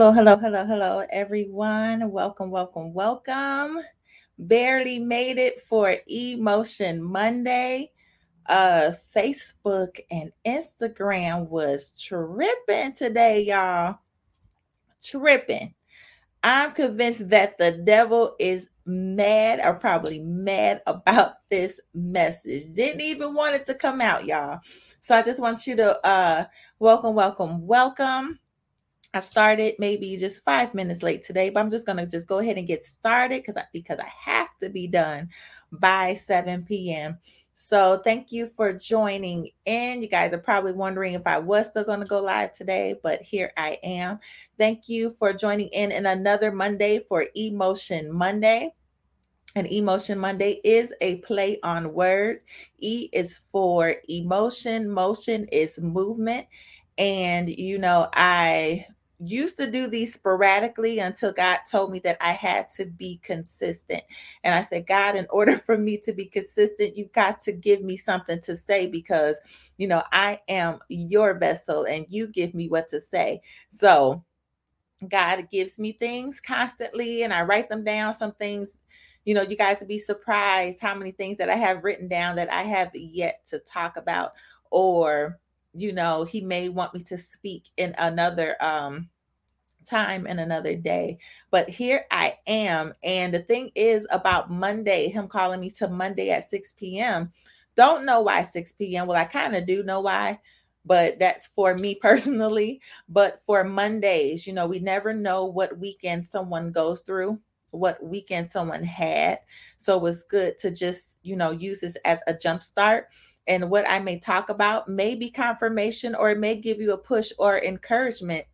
Hello, hello, hello, hello, everyone. Welcome, welcome, welcome. Barely made it for Emotion Monday. Uh, Facebook and Instagram was tripping today, y'all. Tripping. I'm convinced that the devil is mad or probably mad about this message. Didn't even want it to come out, y'all. So I just want you to uh welcome, welcome, welcome. I started maybe just five minutes late today, but I'm just gonna just go ahead and get started because I, because I have to be done by 7 p.m. So thank you for joining in. You guys are probably wondering if I was still going to go live today, but here I am. Thank you for joining in in another Monday for Emotion Monday. And Emotion Monday is a play on words. E is for emotion, motion is movement. And, you know, I used to do these sporadically until God told me that I had to be consistent. And I said, God, in order for me to be consistent, you've got to give me something to say because, you know, I am your vessel and you give me what to say. So, God gives me things constantly and I write them down. Some things, you know, you guys would be surprised how many things that I have written down that I have yet to talk about or you know he may want me to speak in another um time in another day but here i am. And the thing is about monday him calling me to monday at 6 p.m don't know why 6 p.m well i kind of do know why but that's for me personally. But for mondays you know we never know what weekend someone goes through what weekend someone had. So it's good to just you know use this as a jump start and what I may talk about may be confirmation or it may give you a push or encouragement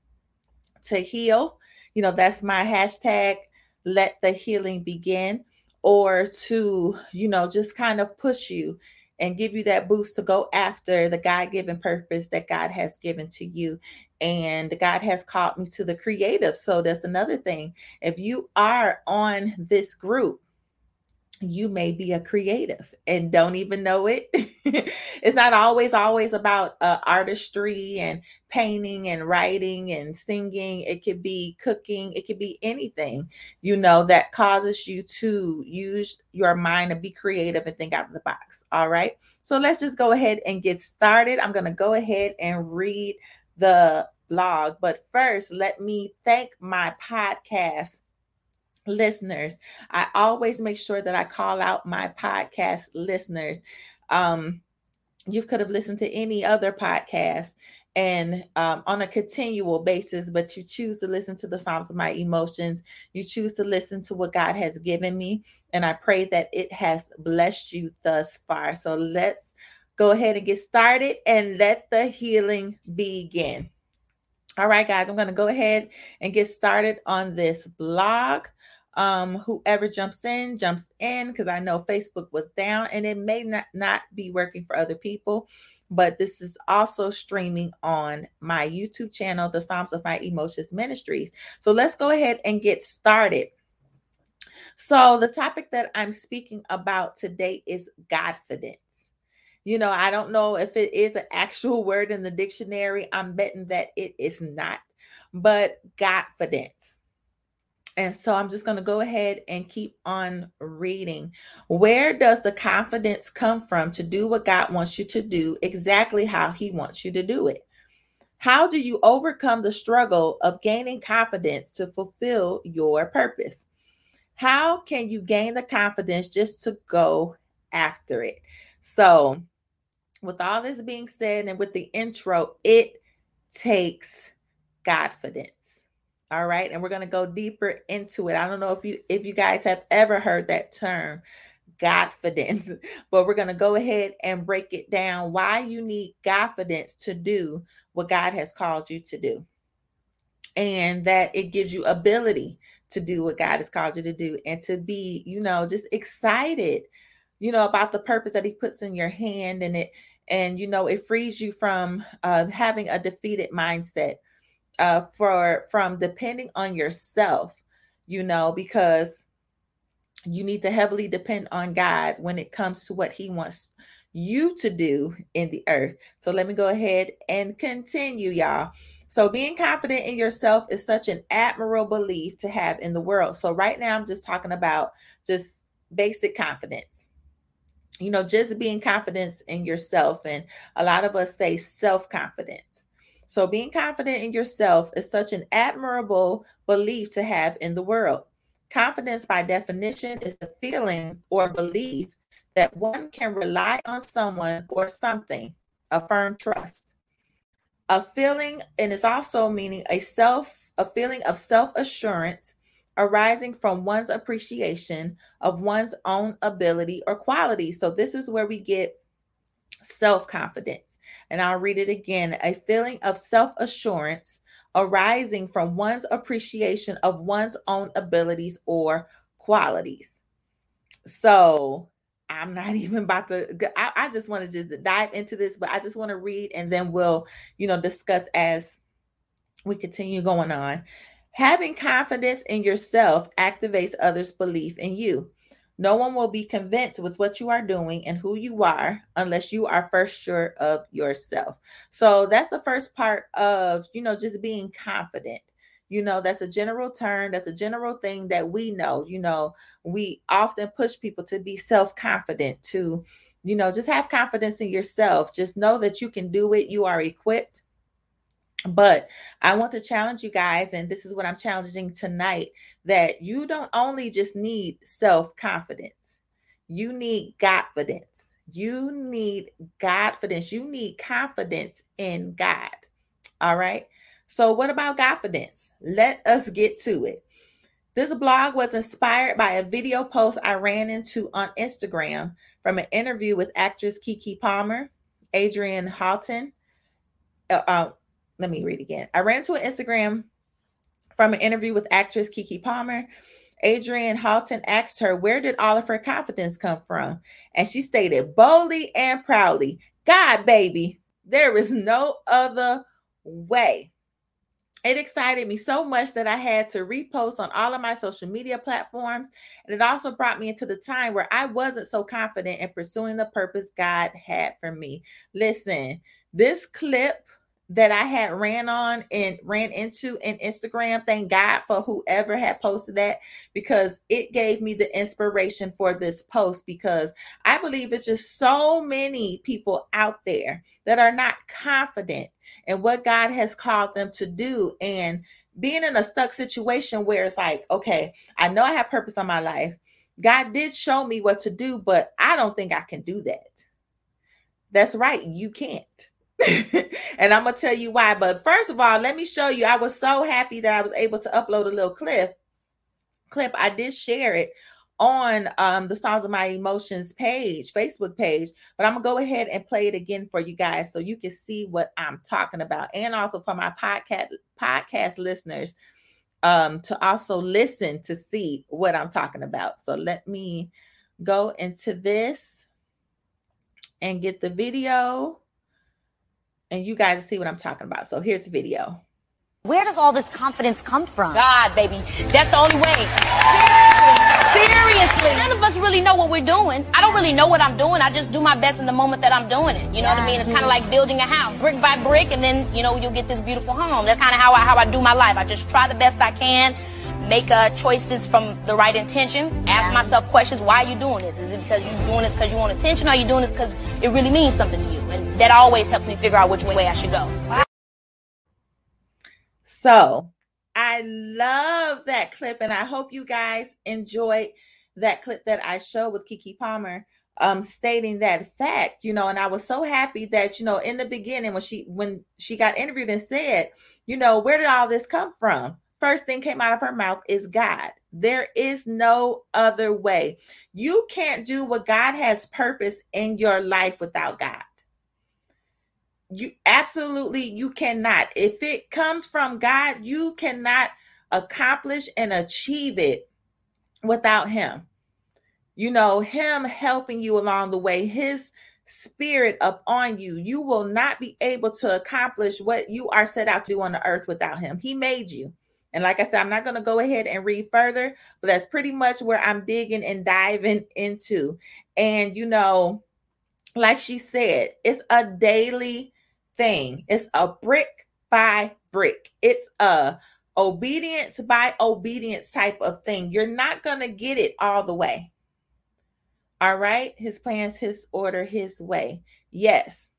to heal. You know, that's my hashtag, let the healing begin, or to, you know, just kind of push you and give you that boost to go after the God given purpose that God has given to you. And God has called me to the creative. So that's another thing. If you are on this group, you may be a creative and don't even know it. it's not always always about uh, artistry and painting and writing and singing. It could be cooking. It could be anything, you know, that causes you to use your mind to be creative and think out of the box. All right. So let's just go ahead and get started. I'm going to go ahead and read the blog. But first, let me thank my podcast listeners. I always make sure that I call out my podcast listeners. Um, you could have listened to any other podcast and um, on a continual basis, but you choose to listen to the Psalms of my emotions. You choose to listen to what God has given me. And I pray that it has blessed you thus far. So let's go ahead and get started and let the healing begin. All right, guys, I'm going to go ahead and get started on this blog. Um, whoever jumps in, jumps in because I know Facebook was down and it may not, not be working for other people. But this is also streaming on my YouTube channel, The Psalms of My Emotions Ministries. So let's go ahead and get started. So, the topic that I'm speaking about today is Godfidence. You know, I don't know if it is an actual word in the dictionary. I'm betting that it is not, but Godfidence. And so I'm just going to go ahead and keep on reading. Where does the confidence come from to do what God wants you to do exactly how He wants you to do it? How do you overcome the struggle of gaining confidence to fulfill your purpose? How can you gain the confidence just to go after it? So, with all this being said, and with the intro, it takes confidence. All right. And we're going to go deeper into it. I don't know if you if you guys have ever heard that term, Godfidence, but we're going to go ahead and break it down why you need confidence to do what God has called you to do. And that it gives you ability to do what God has called you to do and to be, you know, just excited, you know, about the purpose that he puts in your hand and it and you know, it frees you from uh, having a defeated mindset uh, for from depending on yourself, you know, because you need to heavily depend on God when it comes to what He wants you to do in the earth. So let me go ahead and continue, y'all. So, being confident in yourself is such an admirable belief to have in the world. So, right now, I'm just talking about just basic confidence. You know, just being confidence in yourself. And a lot of us say self confidence. So, being confident in yourself is such an admirable belief to have in the world. Confidence, by definition, is the feeling or belief that one can rely on someone or something, a firm trust. A feeling, and it's also meaning a self, a feeling of self-assurance arising from one's appreciation of one's own ability or quality. So this is where we get self-confidence. And I'll read it again. A feeling of self-assurance arising from one's appreciation of one's own abilities or qualities. So I'm not even about to, I, I just want to just dive into this, but I just want to read and then we'll, you know, discuss as we continue going on. Having confidence in yourself activates others' belief in you. No one will be convinced with what you are doing and who you are unless you are first sure of yourself. So that's the first part of, you know, just being confident. You know, that's a general term, that's a general thing that we know. You know, we often push people to be self confident, to, you know, just have confidence in yourself. Just know that you can do it, you are equipped but I want to challenge you guys, and this is what I'm challenging tonight that you don't only just need self confidence, you need confidence. You need confidence. You need confidence in God. All right. So, what about Godfidence? Let us get to it. This blog was inspired by a video post I ran into on Instagram from an interview with actress Keke Palmer, Adrienne Houghton, uh, uh let me read again. I ran to an Instagram from an interview with actress Keke Palmer. Adrienne Houghton asked her, Where did all of her confidence come from? And she stated boldly and proudly, God, baby, there is no other way. It excited me so much that I had to repost on all of my social media platforms. And it also brought me into the time where I wasn't so confident in pursuing the purpose God had for me. Listen, this clip that I had ran on and ran into in Instagram. Thank God for whoever had posted that because it gave me the inspiration for this post because I believe it's just so many people out there that are not confident in what God has called them to do and being in a stuck situation where it's like, okay, I know I have purpose on my life. God did show me what to do, but I don't think I can do that. That's right, you can't and I'm gonna tell you why. But first of all, let me show you. I was so happy that I was able to upload a little clip. Clip. I did share it on um, the Psalms of My Emotions page, Facebook page. But I'm gonna go ahead and play it again for you guys so you can see what I'm talking about, and also for my podcast podcast listeners um, to also listen to see what I'm talking about. So let me go into this and get the video and you guys see what I'm talking about. So here's the video. Where does all this confidence come from? God, baby. That's the only way. Seriously. Seriously. None of us really know what we're doing. I don't really know what I'm doing. I just do my best in the moment that I'm doing it. You know yeah. what I mean? It's kind of like building a house, brick by brick, and then, you know, you'll get this beautiful home. That's kind of how I, how I do my life. I just try the best I can make uh, choices from the right intention. Ask myself questions: Why are you doing this? Is it because you're doing this because you want attention, or are you doing this because it really means something to you? And that always helps me figure out which way I should go. So I love that clip, and I hope you guys enjoyed that clip that I showed with Keke Palmer um stating that fact you know and i was so happy that you know in the beginning when she when she got interviewed and said you know where did all this come from first thing came out of her mouth is God. There is no other way. You can't do what God has purpose in your life without God. You absolutely you cannot. If it comes from God, you cannot accomplish and achieve it without him. You know, him helping you along the way, his spirit up on you. You will not be able to accomplish what you are set out to do on the earth without him. He made you. And like I said, I'm not going to go ahead and read further, but that's pretty much where I'm digging and diving into. And, you know, like she said, it's a daily thing, it's a brick by brick. It's a obedience by obedience type of thing. You're not going to get it all the way. All right? His plans, his order, his way. Yes.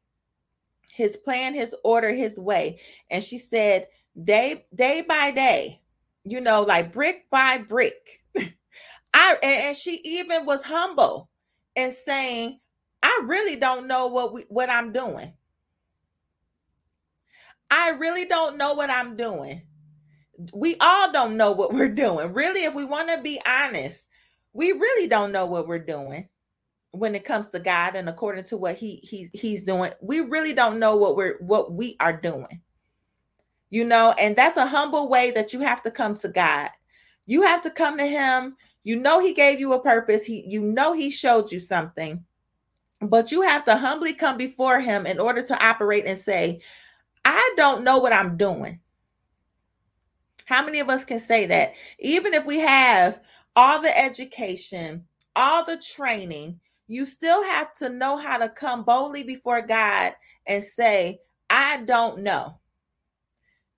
His plan, his order, his way. And she said, day day by day, you know, like brick by brick. I and she even was humble and saying, I really don't know what we what I'm doing. I really don't know what I'm doing. We all don't know what we're doing. Really, if we want to be honest, we really don't know what we're doing when it comes to God and according to what he he he's doing. We really don't know what we're what we are doing. You know, and that's a humble way that you have to come to God. You have to come to him. You know he gave you a purpose. He you know he showed you something. But you have to humbly come before him in order to operate and say, I don't know what I'm doing. How many of us can say that? Even if we have all the education, all the training, you still have to know how to come boldly before God and say, I don't know.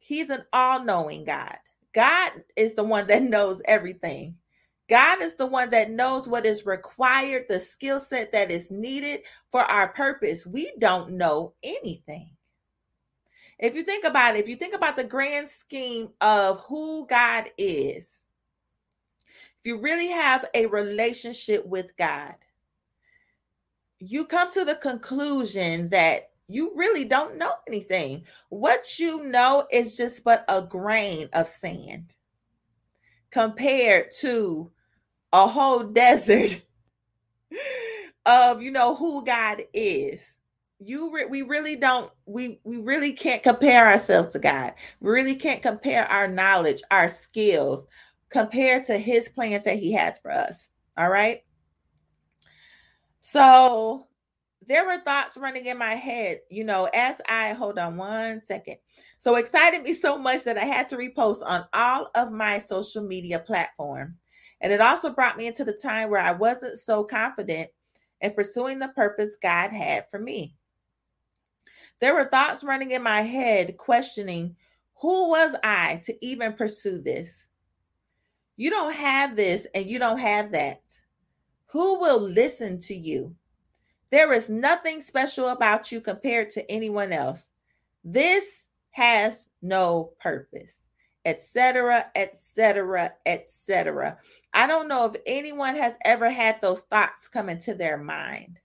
He's an all knowing God. God is the one that knows everything. God is the one that knows what is required, the skill set that is needed for our purpose. We don't know anything. If you think about it, if you think about the grand scheme of who God is, if you really have a relationship with God, you come to the conclusion that you really don't know anything. What you know is just but a grain of sand compared to a whole desert of you know who God is you re- we really don't we we really can't compare ourselves to God. We really can't compare our knowledge, our skills compared to his plans that he has for us. All right? So there were thoughts running in my head, you know, as I hold on one second. So excited me so much that I had to repost on all of my social media platforms. And it also brought me into the time where I wasn't so confident in pursuing the purpose God had for me. There were thoughts running in my head questioning who was I to even pursue this? You don't have this and you don't have that. Who will listen to you? There is nothing special about you compared to anyone else. This has no purpose, etc., etc., etc. I don't know if anyone has ever had those thoughts come into their mind.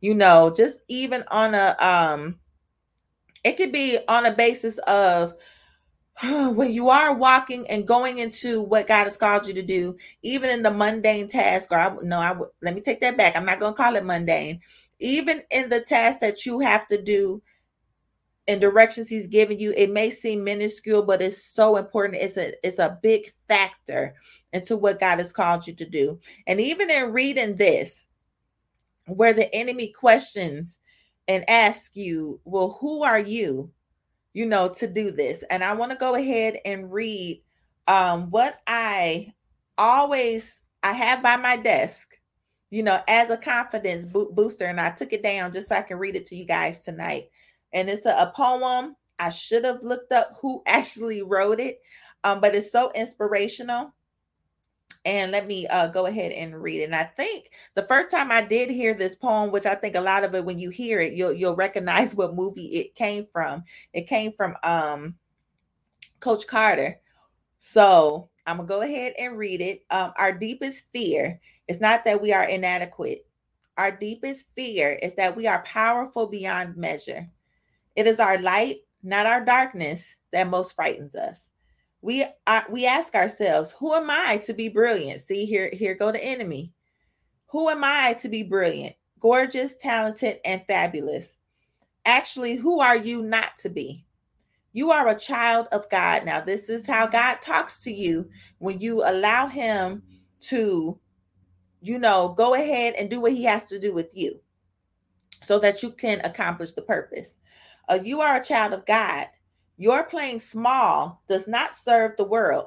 You know, just even on a um it could be on a basis of when you are walking and going into what God has called you to do, even in the mundane task, or I no, I let me take that back. I'm not going to call it mundane. Even in the task that you have to do and directions He's given you, it may seem minuscule, but it's so important. It's a it's a big factor into what God has called you to do. And even in reading this, where the enemy questions and ask you, well, who are you, you know, to do this? And I want to go ahead and read um, what I always I have by my desk, you know, as a confidence bo- booster, and I took it down just so I can read it to you guys tonight. And it's a, a poem. I should have looked up who actually wrote it, um, but it's so inspirational and let me uh, go ahead and read it. And I think the first time I did hear this poem, which I think a lot of it, when you hear it, you'll you'll recognize what movie it came from. It came from um, Coach Carter. So I'm gonna go ahead and read it. Um, our deepest fear is not that we are inadequate. Our deepest fear is that we are powerful beyond measure. It is our light, not our darkness, that most frightens us we uh, we ask ourselves who am i to be brilliant? See here here go the enemy. Who am i to be brilliant gorgeous talented and fabulous? Actually who are you not to be? You are a child of god. Now this is how god talks to you when you allow him to you know go ahead and do what he has to do with you so that you can accomplish the purpose. Uh, you are a child of god your playing small does not serve the world.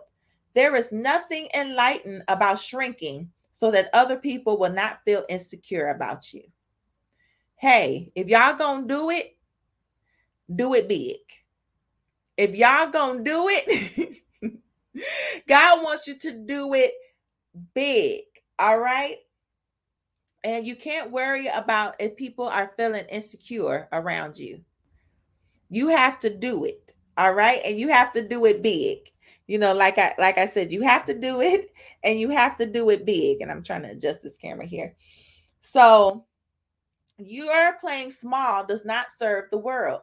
There is nothing enlightened about shrinking so that other people will not feel insecure about you. Hey, if y'all gonna do it, do it big. If y'all gonna do it, God wants you to do it big. All right. And you can't worry about if people are feeling insecure around you. You have to do it. All right. And you have to do it big. You know, like I like I said, you have to do it and you have to do it big. And I'm trying to adjust this camera here. So you are playing small does not serve the world.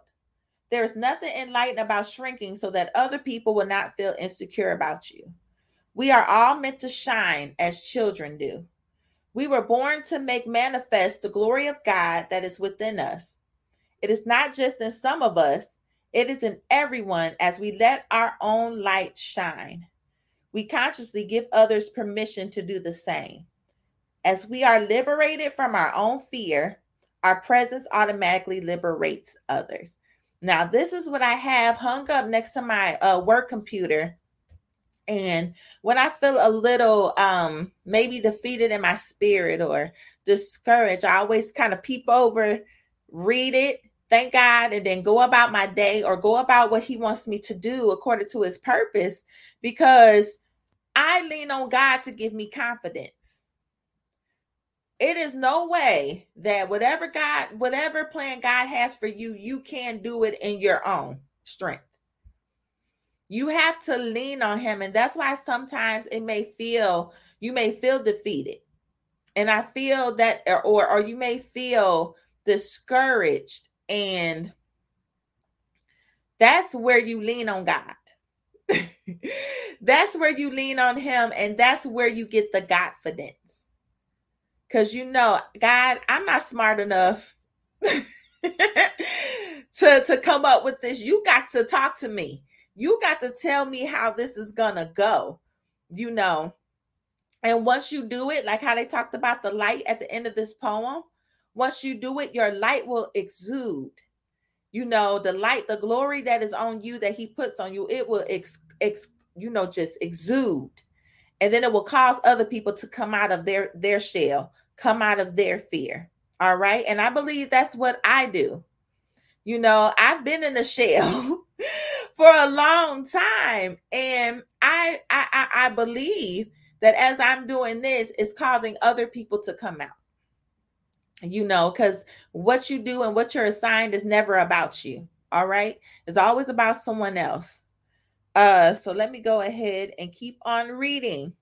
There is nothing enlightened about shrinking so that other people will not feel insecure about you. We are all meant to shine as children do. We were born to make manifest the glory of God that is within us. It is not just in some of us, it is in everyone as we let our own light shine. We consciously give others permission to do the same. As we are liberated from our own fear, our presence automatically liberates others. Now, this is what I have hung up next to my uh, work computer. And when I feel a little um maybe defeated in my spirit or discouraged, I always kind of peep over, read it, thank God, and then go about my day or go about what He wants me to do according to His purpose because I lean on God to give me confidence it is no way that whatever God, whatever plan God has for you, you can do it in your own strength. You have to lean on him. And that's why sometimes it may feel, you may feel defeated. And I feel that, or, or you may feel discouraged. And that's where you lean on God. that's where you lean on him. And that's where you get the confidence because you know, God, I'm not smart enough to, to come up with this. You got to talk to me. You got to tell me how this is gonna go, you know. And once you do it, like how they talked about the light at the end of this poem, once you do it, your light will exude. You know, the light, the glory that is on you that he puts on you, it will ex, ex you know, just exude. And then it will cause other people to come out of their their shell come out of their fear. All right. And I believe that's what I do. You know, I've been in a shell for a long time. And I, I I believe that as I'm doing this, it's causing other people to come out. You know, because what you do and what you're assigned is never about you. All right. It's always about someone else. Uh, so let me go ahead and keep on reading.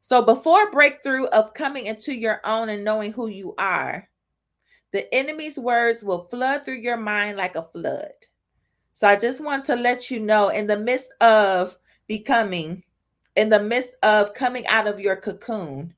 So before breakthrough of coming into your own and knowing who you are, the enemy's words will flood through your mind like a flood. So I just want to let you know in the midst of becoming, in the midst of coming out of your cocoon,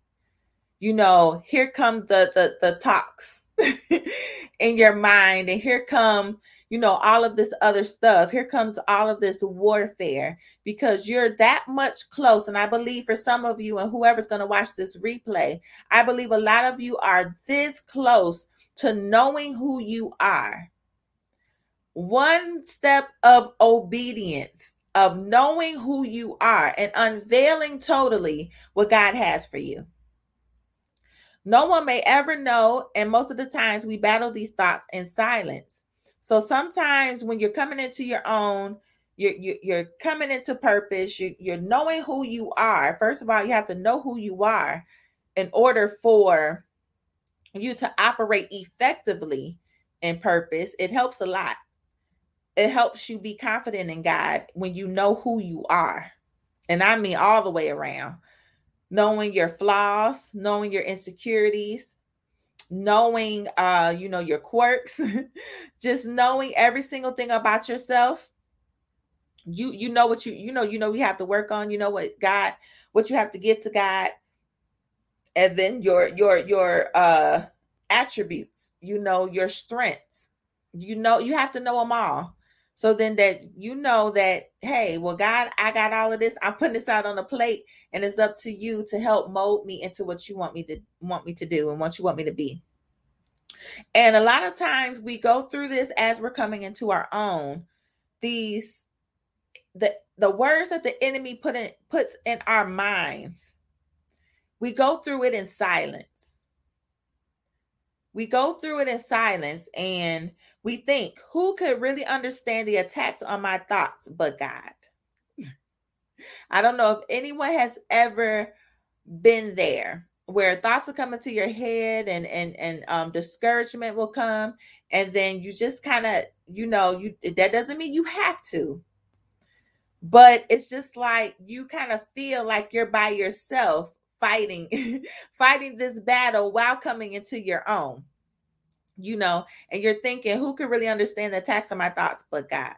you know, here come the the the talks in your mind, and here come you know, all of this other stuff. Here comes all of this warfare because you're that much close. And I believe for some of you and whoever's going to watch this replay, I believe a lot of you are this close to knowing who you are. One step of obedience, of knowing who you are and unveiling totally what God has for you. No one may ever know, and most of the times we battle these thoughts in silence. So sometimes when you're coming into your own, you're, you're, coming into purpose, you, you're knowing who you are. First of all, you have to know who you are in order for you to operate effectively in purpose. It helps a lot. It helps you be confident in God when you know who you are. And I mean all the way around. Knowing your flaws, knowing your insecurities, knowing uh you know your quirks just knowing every single thing about yourself. You you know what you you know you know you have to work on you know what god what you have to get to god and then your your your uh attributes you know your strengths. You know you have to know them all so then that you know that hey well god i got all of this i'm putting this out on a plate and it's up to you to help mold me into what you want me to want me to do and what you want me to be. And a lot of times we go through this as we're coming into our own these the the words that the enemy put in puts in our minds we go through it in silence we go through it in silence and we think, who could really understand the attacks on my thoughts but God? I don't know if anyone has ever been there where thoughts will come into your head and and and um discouragement will come and then you just kind of you know you that doesn't mean you have to but it's just like you kind of feel like you're by yourself fighting fighting this battle while coming into your own you know and you're thinking who could really understand the attacks of my thoughts but god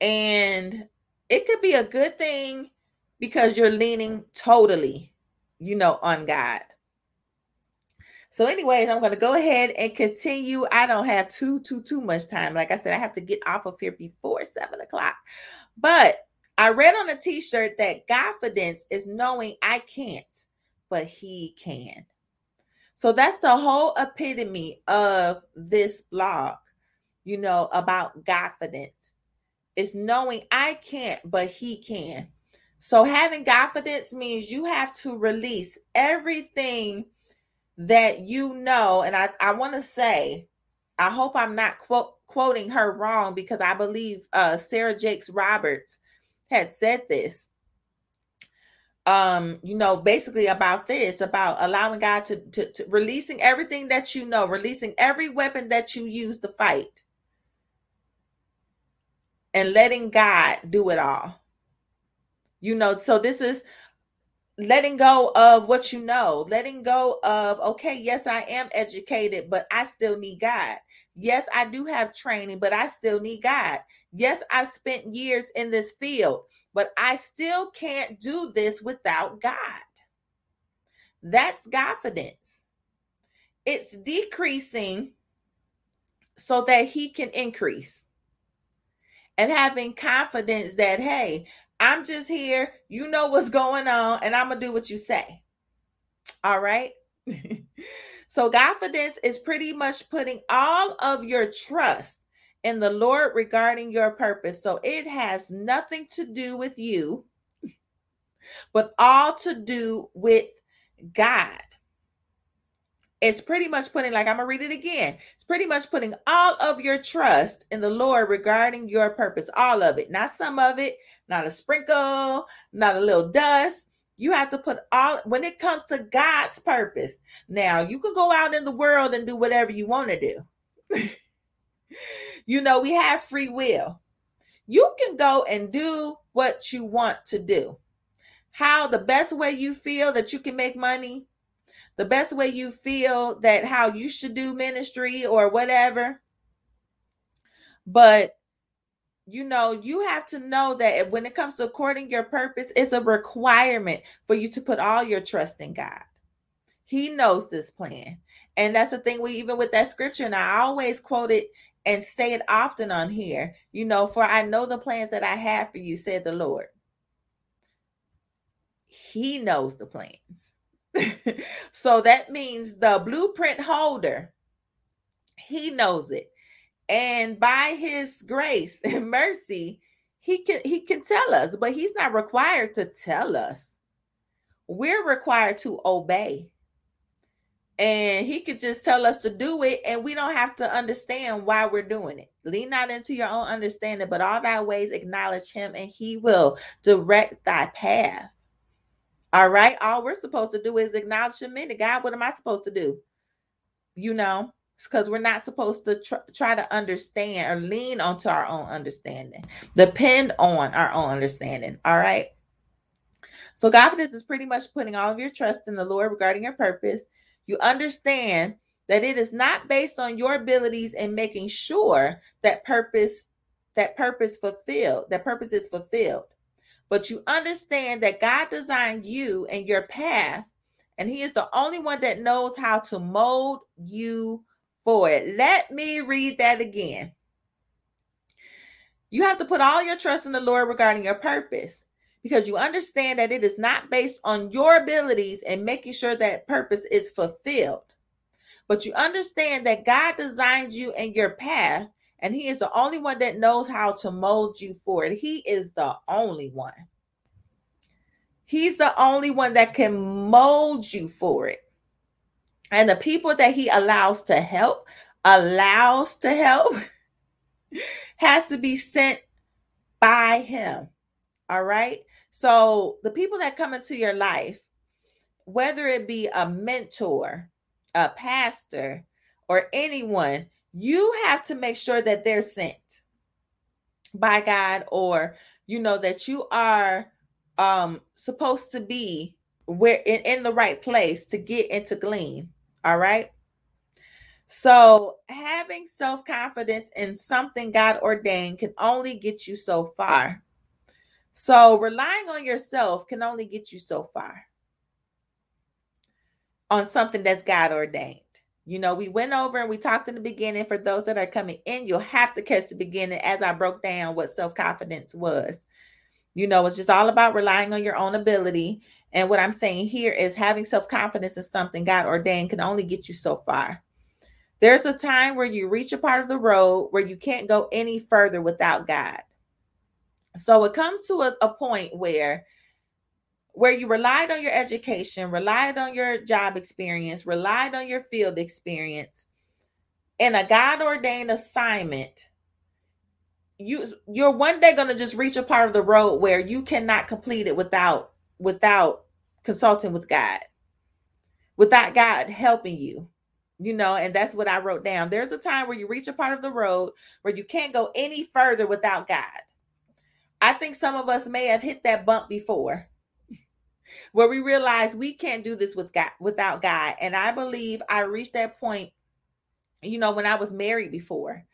and it could be a good thing because you're leaning totally you know, on God. So, anyways, I'm going to go ahead and continue. I don't have too, too, too much time. Like I said, I have to get off of here before seven o'clock. But I read on a t shirt that confidence is knowing I can't, but He can. So, that's the whole epitome of this blog, you know, about Godfidence. Is knowing I can't, but He can. So having confidence means you have to release everything that you know. And I, I want to say, I hope I'm not quote, quoting her wrong because I believe uh, Sarah Jakes Roberts had said this. Um, you know, basically about this, about allowing God to, to, to releasing everything that you know, releasing every weapon that you use to fight, and letting God do it all. You know, so this is letting go of what you know, letting go of, okay, yes, I am educated, but I still need God. Yes, I do have training, but I still need God. Yes, I've spent years in this field, but I still can't do this without God. That's confidence. It's decreasing so that He can increase. And having confidence that, hey, I'm just here. You know what's going on, and I'm going to do what you say. All right. so, confidence is pretty much putting all of your trust in the Lord regarding your purpose. So, it has nothing to do with you, but all to do with God. It's pretty much putting, like I'm going to read it again. It's pretty much putting all of your trust in the Lord regarding your purpose, all of it, not some of it, not a sprinkle, not a little dust. You have to put all when it comes to God's purpose. Now, you can go out in the world and do whatever you want to do. you know, we have free will. You can go and do what you want to do. How the best way you feel that you can make money, the best way you feel that how you should do ministry or whatever. But you know, you have to know that when it comes to according your purpose, it's a requirement for you to put all your trust in God. He knows this plan. And that's the thing we even with that scripture, and I always quote it and say it often on here, you know, for I know the plans that I have for you, said the Lord. He knows the plans. so that means the blueprint holder, he knows it and by his grace and mercy he can he can tell us but he's not required to tell us. We're required to obey. And he could just tell us to do it and we don't have to understand why we're doing it. Lean not into your own understanding but all thy ways acknowledge him and he will direct thy path. All right? All we're supposed to do is acknowledge him in god what am i supposed to do? You know because we're not supposed to tr- try to understand or lean onto our own understanding, depend on our own understanding. All right. So, confidence is pretty much putting all of your trust in the Lord regarding your purpose. You understand that it is not based on your abilities and making sure that purpose that purpose fulfilled that purpose is fulfilled but you understand that god designed you and your path and he is the only one that knows how to mold you for it. Let me read that again. You have to put all your trust in the Lord regarding your purpose because you understand that it is not based on your abilities and making sure that purpose is fulfilled. But you understand that God designed you and your path, and He is the only one that knows how to mold you for it. He is the only one. He's the only one that can mold you for it. And the people that he allows to help, allows to help, has to be sent by him. All right. So the people that come into your life, whether it be a mentor, a pastor, or anyone, you have to make sure that they're sent by God or you know that you are um supposed to be where in, in the right place to get and to glean. All right. So having self-confidence in something God ordained can only get you so far. So relying on yourself can only get you so far on something that's God ordained. You know, we went over and we talked in the beginning. For those that are coming in, you'll have to catch the beginning as I broke down what self confidence was. You know, it's just all about relying on your own ability. And what I'm saying here is having self confidence in something God ordained can only get you so far. There's a time where you reach a part of the road where you can't go any further without God. So it comes to a, a point where where you relied on your education, relied on your job experience, relied on your field experience in a God ordained assignment, you you're one day going to just reach a part of the road where you cannot complete it without without consulting with God. Without God helping you. You know, and that's what I wrote down. There's a time where you reach a part of the road where you can't go any further without God. I think some of us may have hit that bump before where we realize we can't do this with God without God. And I believe I reached that point, you know, when I was married before,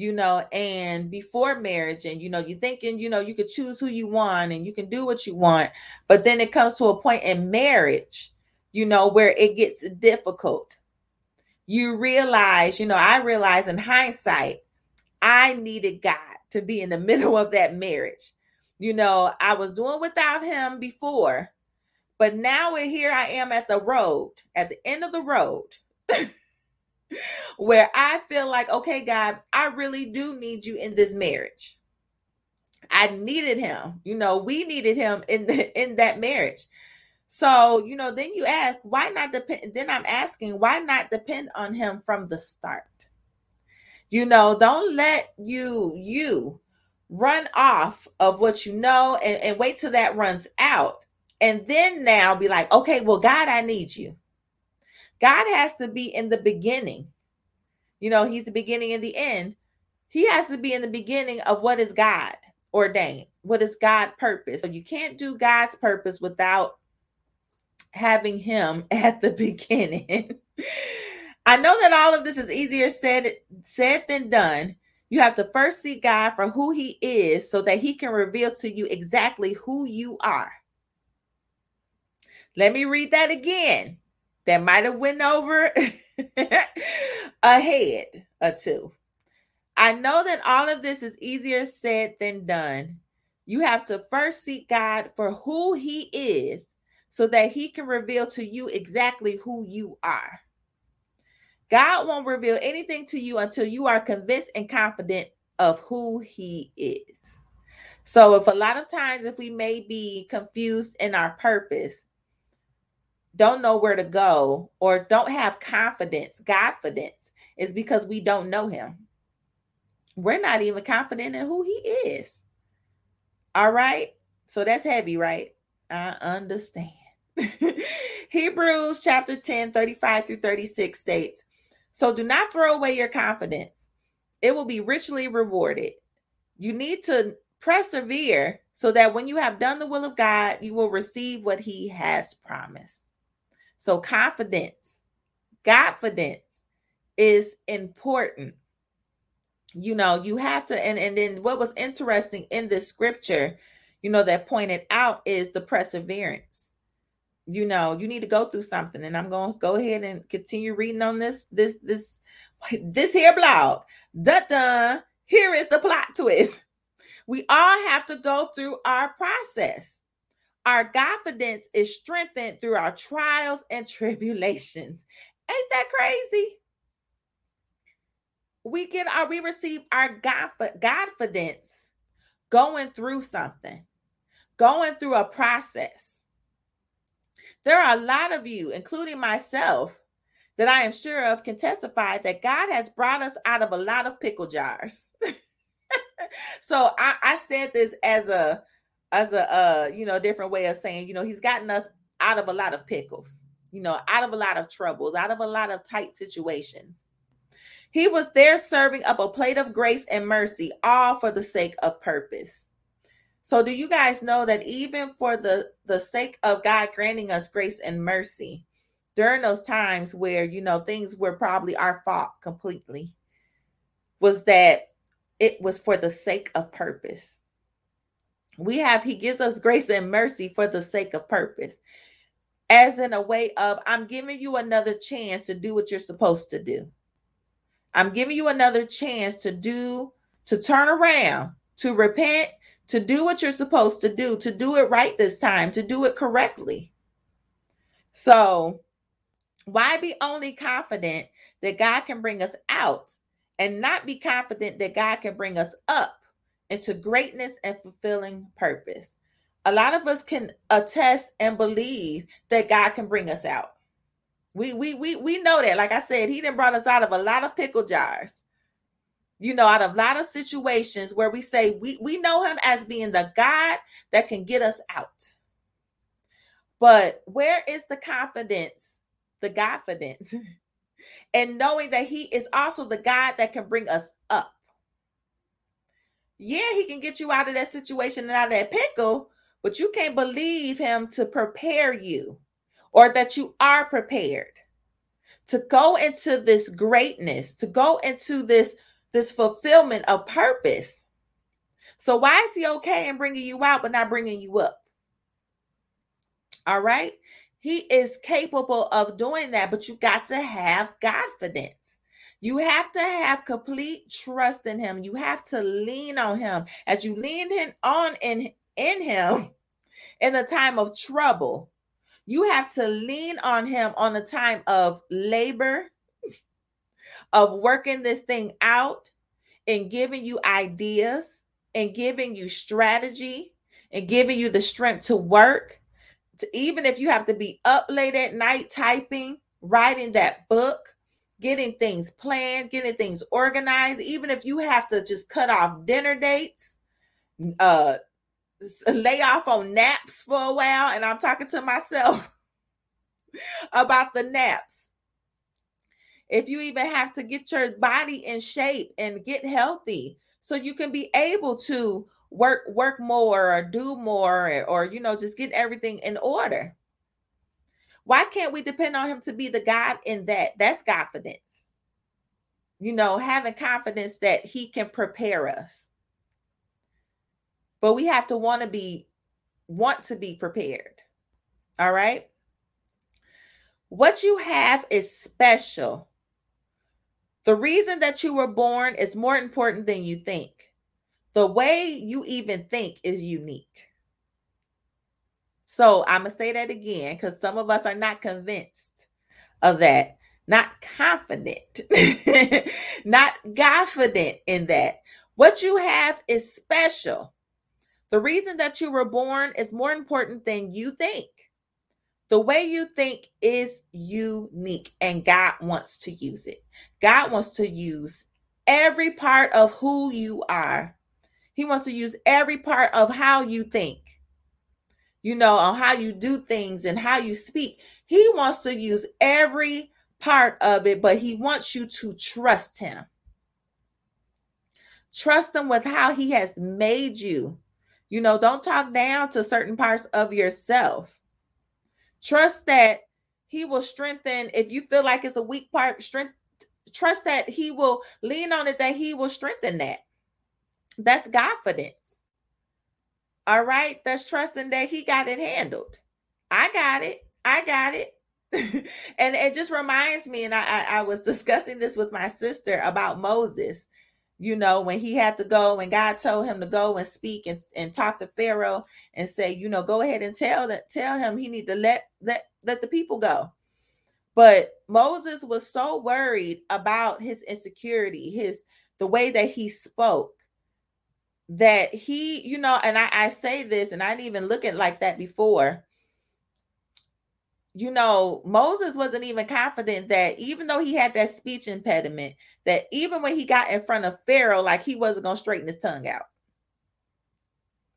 you know, and before marriage, and you know, you're thinking, you know, you could choose who you want and you can do what you want, but then it comes to a point in marriage, you know, where it gets difficult. You realize, you know, I realize in hindsight, I needed God to be in the middle of that marriage. You know, I was doing without him before, but now we're here I am at the road, at the end of the road, where I feel like, okay, God, I really do need you in this marriage. I needed him. You know, we needed him in the, in that marriage. So, you know, then you ask, why not depend? Then I'm asking, why not depend on him from the start? You know, don't let you, you run off of what you know and, and wait till that runs out and then now be like, okay, well, God, I need you. God has to be in the beginning. You know, He's the beginning and the end. He has to be in the beginning of what is God ordained, what is God purpose. So you can't do God's purpose without having Him at the beginning. I know that all of this is easier said said than done. You have to first see God for who He is so that He can reveal to you exactly who you are. Let me read that again. That might have went over a head two. I know that all of this is easier said than done. You have to first seek God for who He is so that He can reveal to you exactly who you are. God won't reveal anything to you until you are convinced and confident of who He is. So, if a lot of times, if we may be confused in our purpose, don't know where to go or don't have confidence, confidence, is because we don't know him. We're not even confident in who he is. All right. So that's heavy, right? I understand. Hebrews chapter 10, 35 through 36 states So do not throw away your confidence, it will be richly rewarded. You need to persevere so that when you have done the will of God, you will receive what he has promised. So confidence, confidence is important. You know, you have to, and, and then what was interesting in this scripture, you know, that pointed out is the perseverance. You know, you need to go through something, and I'm to go ahead and continue reading on this, this, this, this here blog. Dun dun. Here is the plot twist. We all have to go through our process. Our confidence is strengthened through our trials and tribulations. Ain't that crazy? We get our we receive our confidence going through something, going through a process. There are a lot of you, including myself, that I am sure of can testify that God has brought us out of a lot of pickle jars. so I, I said this as a as a uh you know different way of saying you know he's gotten us out of a lot of pickles you know out of a lot of troubles out of a lot of tight situations. He was there serving up a plate of grace and mercy all for the sake of purpose. So do you guys know that even for the the sake of god granting us grace and mercy during those times where you know things were probably our fault completely was that it was for the sake of purpose we have he gives us grace and mercy for the sake of purpose. As in a way of i'm giving you another chance to do what you're supposed to do. I'm giving you another chance to do to turn around to repent to do what you're supposed to do to do it right this time to do it correctly. So why be only confident that god can bring us out and not be confident that god can bring us up into greatness and fulfilling purpose. A lot of us can attest and believe that God can bring us out. We we we we know that. Like I said, He didn't brought us out of a lot of pickle jars. You know, out of a lot of situations where we say we we know Him as being the God that can get us out. But where is the confidence, the confidence, and knowing that He is also the God that can bring us up? Yeah, he can get you out of that situation and out of that pickle, but you can't believe him to prepare you or that you are prepared to go into this greatness, to go into this this fulfillment of purpose. So why is he okay in bringing you out but not bringing you up? All right? He is capable of doing that, but you got to have confidence. You have to have complete trust in him. You have to lean on him. As you lean in on in, in him in the time of trouble, you have to lean on him on the time of labor, of working this thing out and giving you ideas and giving you strategy and giving you the strength to work. To, even if you have to be up late at night typing, writing that book, getting things planned, getting things organized, even if you have to just cut off dinner dates, uh lay off on naps for a while and I'm talking to myself about the naps. If you even have to get your body in shape and get healthy so you can be able to work work more or do more or, or you know just get everything in order. Why can't we depend on him to be the God in that? That's confidence. You know, having confidence that he can prepare us. But we have to want to be want to be prepared. All right? What you have is special. The reason that you were born is more important than you think. The way you even think is unique. So I'm going to say that again because some of us are not convinced of that, not confident, not confident in that. What you have is special. The reason that you were born is more important than you think. The way you think is unique, and God wants to use it. God wants to use every part of who you are. He wants to use every part of how you think you know, on how you do things and how you speak. He wants to use every part of it, but he wants you to trust him. Trust him with how he has made you. You know, don't talk down to certain parts of yourself. Trust that he will strengthen if you feel like it's a weak part, strength trust that he will lean on it that he will strengthen that. That's confidence. All right. That's trusting that he got it handled. I got it. I got it. and it just reminds me, and I, I, I was discussing this with my sister about Moses you know, when he had to go and God told him to go and speak and, and talk to Pharaoh and say, you know, go ahead and tell that tell him he need to let let let the people go. But Moses was so worried about his insecurity, his the way that he spoke that he, you know, and I, I say this, and I didn't even look at like that before. you know, Moses wasn't even confident that even though he had that speech impediment, that even when he got in front of Pharaoh, like he wasn't going to straighten his tongue out.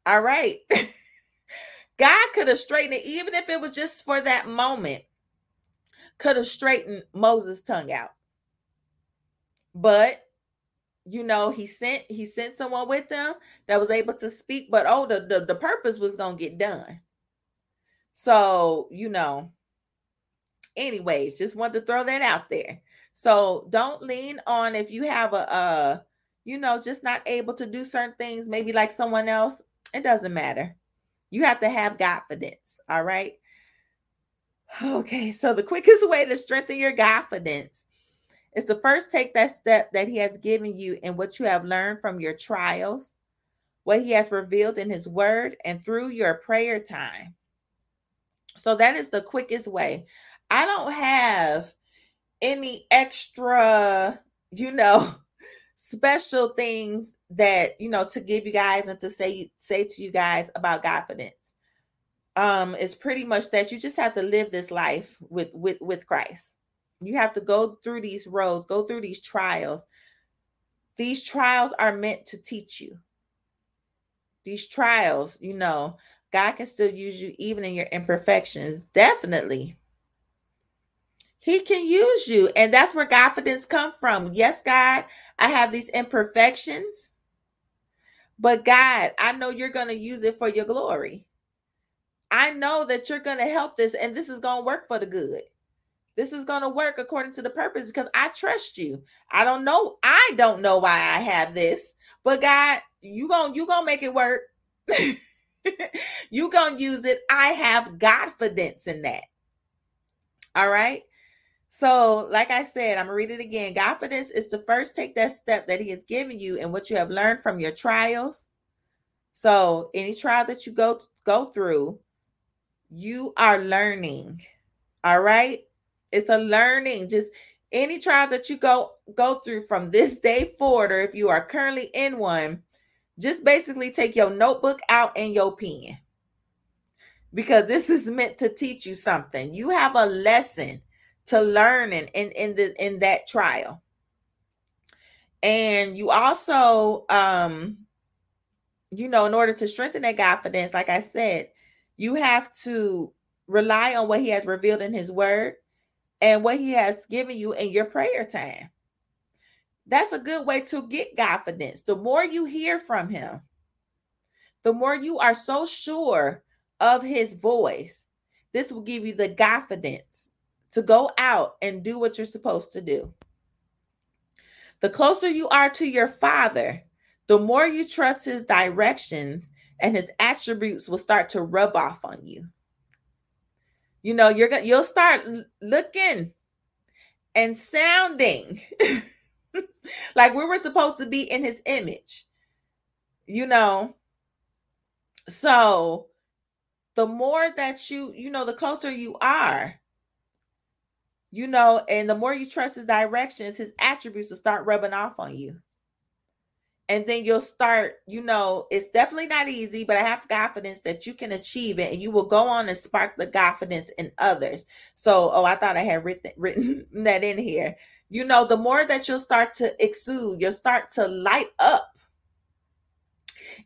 All right. God could have straightened it, even if it was just for that moment, could have straightened Moses' tongue out. But you know, he sent he sent someone with them that was able to speak, but oh, the, the, the purpose was gonna get done. So, you know, anyways, just wanted to throw that out there. So don't lean on if you have a uh, you know, just not able to do certain things, maybe like someone else, it doesn't matter. You have to have confidence. All right. Okay, so the quickest way to strengthen your confidence is to first take that step that He has given you in what you have learned from your trials, what He has revealed in His Word, and through your prayer time. So that is the quickest way. I don't have any extra, you know, special things that you know to give you guys and to say say to you guys about confidence um it's pretty much that you just have to live this life with with with christ you have to go through these roads go through these trials these trials are meant to teach you these trials you know god can still use you even in your imperfections definitely he can use you. And that's where confidence come from. Yes, God, I have these imperfections. But God, I know you're going to use it for your glory. I know that you're going to help this and this is going to work for the good. This is going to work according to the purpose because I trust you. I don't know. I don't know why I have this, but God, you going you going to make it work. you going to use it. I have confidence in that. All right? So, like I said, I'm gonna read it again. Confidence is to first take that step that He has given you and what you have learned from your trials. So, any trial that you go go through, you are learning. All right, it's a learning. Just any trials that you go go through from this day forward, or if you are currently in one, just basically take your notebook out and your pen because this is meant to teach you something. You have a lesson to learn in in, the in that trial and you also um you know in order to strengthen that confidence like i said you have to rely on what he has revealed in his word and what he has given you in your prayer time that's a good way to get confidence the more you hear from him the more you are so sure of his voice this will give you the confidence to go out and do what you're supposed to do. The closer you are to your Father, the more you trust his directions and his attributes will start to rub off on you. You know, you're gonna you'll start looking and sounding like we were supposed to be in his image. You know, so the more that you, you know, the closer you are, you know, and the more you trust his directions, his attributes will start rubbing off on you. And then you'll start, you know, it's definitely not easy, but I have confidence that you can achieve it and you will go on and spark the confidence in others. So, oh, I thought I had written, written that in here. You know, the more that you'll start to exude, you'll start to light up.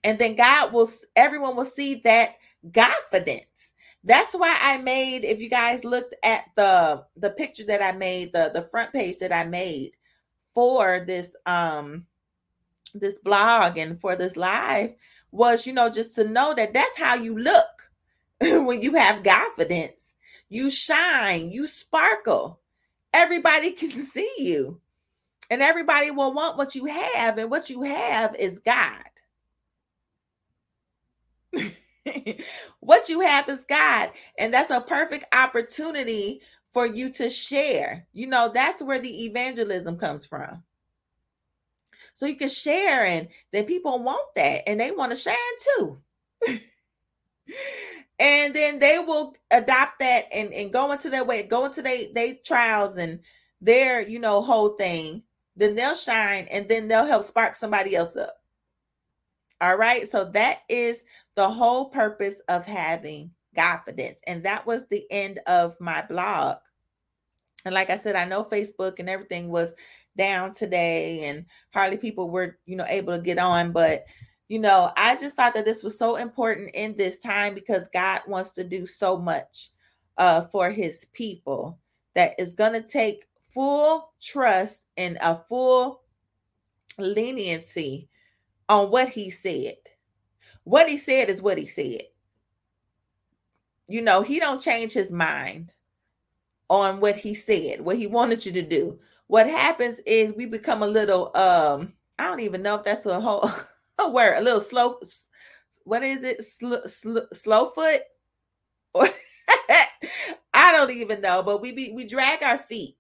And then God will, everyone will see that confidence that's why I made, if you guys looked at the the picture that I made, the the front page that I made for this um this blog and for this live was, you know, just to know that that's how you look when you have confidence. You shine, you sparkle. Everybody can see you. And everybody will want what you have, and what you have is God. what you have is God. And that's a perfect opportunity for you to share. You know, that's where the evangelism comes from. So you can share, and then people want that and they want to shine too. and then they will adopt that and, and go into their way, go into their they trials and their, you know, whole thing. Then they'll shine and then they'll help spark somebody else up. All right. So that is the whole purpose of having confidence. And that was the end of my blog. And like I said, I know Facebook and everything was down today and hardly people were, you know, able to get on, but you know, I just thought that this was so important in this time because God wants to do so much uh for his people that is going to take full trust and a full leniency on what he said. What he said is what he said. You know, he don't change his mind on what he said, what he wanted you to do. What happens is we become a little um I don't even know if that's a whole a word, a little slow what is it? Sl- sl- slow foot I don't even know, but we be we drag our feet.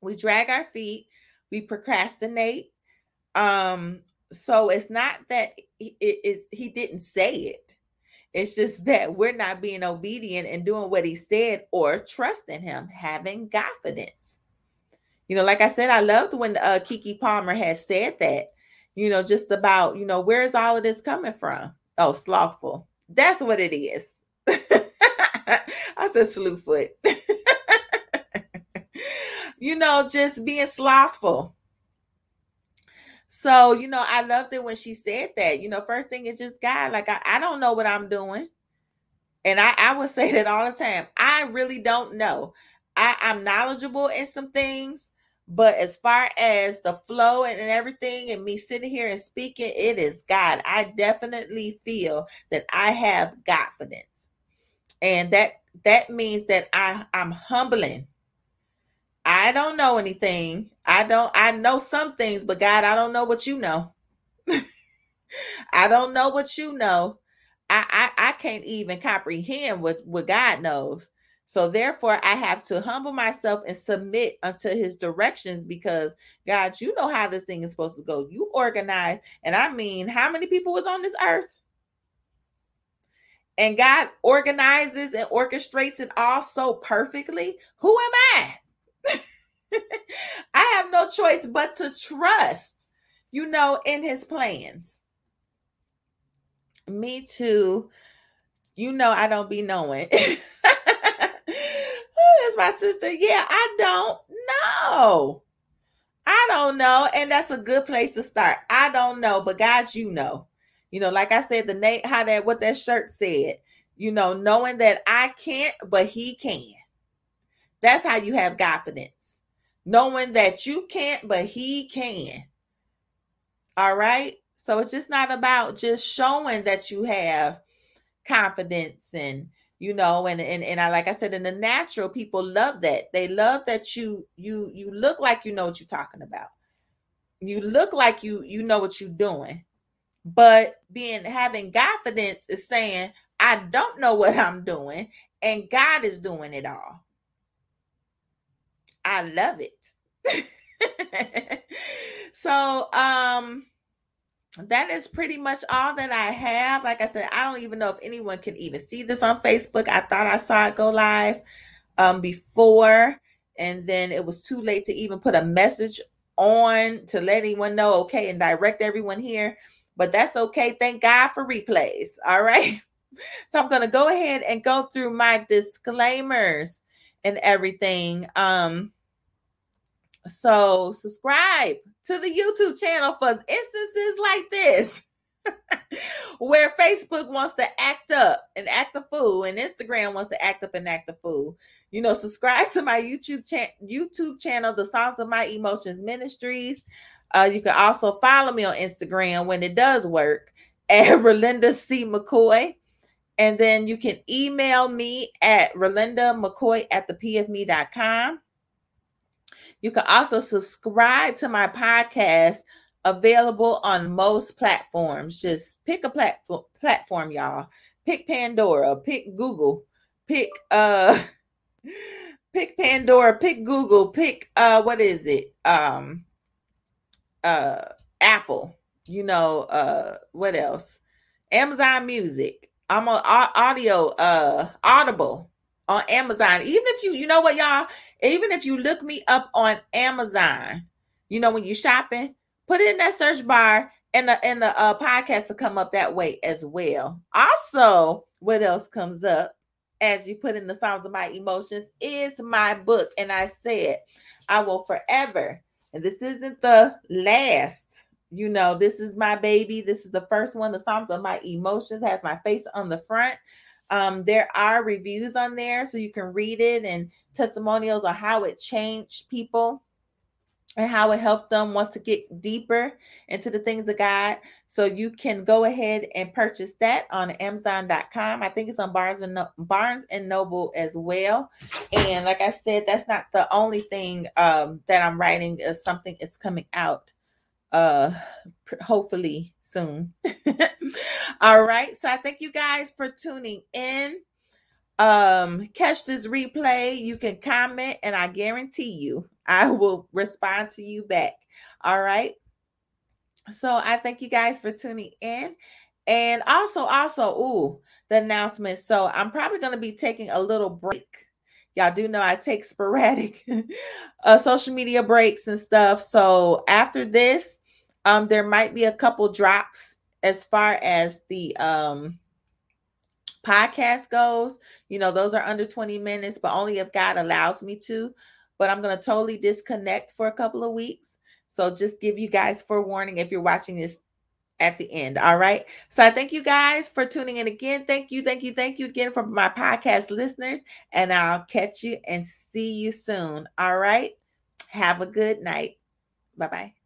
We drag our feet, we procrastinate. Um so it's not that it is he didn't say it it's just that we're not being obedient and doing what he said or trusting him, having confidence. You know, like I said, I loved when uh, Keke Palmer had said that, you know, just about, you know, where's all of this coming from? Oh, slothful. That's what it is. I said slewfoot. you know, just being slothful. So, you know, I loved it when she said that. You know, first thing is just God, like I, I don't know what I'm doing. And I, I would say that all the time. I really don't know. I, I'm knowledgeable in some things, but as far as the flow and, everything and me sitting here and speaking, it is God. I definitely feel that I have confidence. And that that means that I, I'm humbling I don't know anything. I don't, I know some things, but God, I don't know what you know. I don't know what you know. I, I I can't even comprehend what, what God knows. So therefore, I have to humble myself and submit unto his directions because God, you know how this thing is supposed to go. You organize, and I mean, how many people was on this earth? And God organizes and orchestrates it all so perfectly. Who am I? I have no choice but to trust, you know, in his plans. Me too. You know, I don't be knowing. That's my sister. Yeah, I don't know. I don't know. And that's a good place to start. I don't know, but God, you know. You know, like I said, the name, how that, what that shirt said, you know, knowing that I can't, but he can. That's how you have confidence knowing that you can't, but he can. All right. So it's just not about just showing that you have confidence and you know and and, and I like I said in the natural people love that. They love that you you you look like you know what you're talking about. You look like you you know what you're doing. But being having confidence is saying I don't know what I'm doing and God is doing it all. I love it. so um that is pretty much all that I have. Like I said, I don't even know if anyone can even see this on Facebook. I thought I saw it go live um before and then it was too late to even put a message on to let anyone know okay and direct everyone here but that's okay thank god for replays all right so i'm going to go ahead and go through my disclaimers and everything. Um, so subscribe to the YouTube channel for instances like this. where Facebook wants to act up and act a fool, and Instagram wants to act up and act a fool. You know, subscribe to my YouTube cha- YouTube channel, The Psalms of My Emotions Ministries. Uh, you can also follow me on Instagram when it does work at Ralinda C. McCoy. And then you can email me at Ralinda McCoy at the pofme.com. You can also subscribe to my podcast available on most platforms. Just pick a platform platform, y'all. Pick Pandora, pick Google, pick uh pick Pandora, pick Google, pick uh what is it? Um uh Apple, you know, uh what else? Amazon Music. I'm on audio, uh, Audible on Amazon. Even if you, you know what, y'all, even if you look me up on Amazon, you know, when you're shopping, put it in that search bar and the and the uh, podcast will come up that way as well. Also, what else comes up as you put in the Psalms of my emotions is my book. And I said, I will forever, and this isn't the last, you know, this is my baby. This is the first one. The Psalms of my emotions has my face on the front. Um, there are reviews on there so you can read it and testimonials on how it changed people and how it helped them want to get deeper into the things of God. So you can go ahead and purchase that on Amazon.com. I think it's on Barnes and no- Barnes and Noble as well. And like I said, that's not the only thing um, that I'm writing. Is something is coming out, uh, hopefully soon. All right. So I thank you guys for tuning in. Um catch this replay. You can comment and i guarantee you i will respond to you back. All right? So i thank you guys for tuning in. And also also ooh the announcement. So i'm probably going to be taking a little break. Y'all do know i take sporadic uh social media breaks and stuff. So after this um there might be a couple drops as far as the um podcast goes, you know, those are under 20 minutes, but only if God allows me to. But I'm going to totally disconnect for a couple of weeks. So just give you guys forewarning if you're watching this at the end. All right. So I thank you guys for tuning in again. Thank you, thank you, thank you again for my podcast listeners. And I'll catch you and see you soon. All right. Have a good night. Bye bye.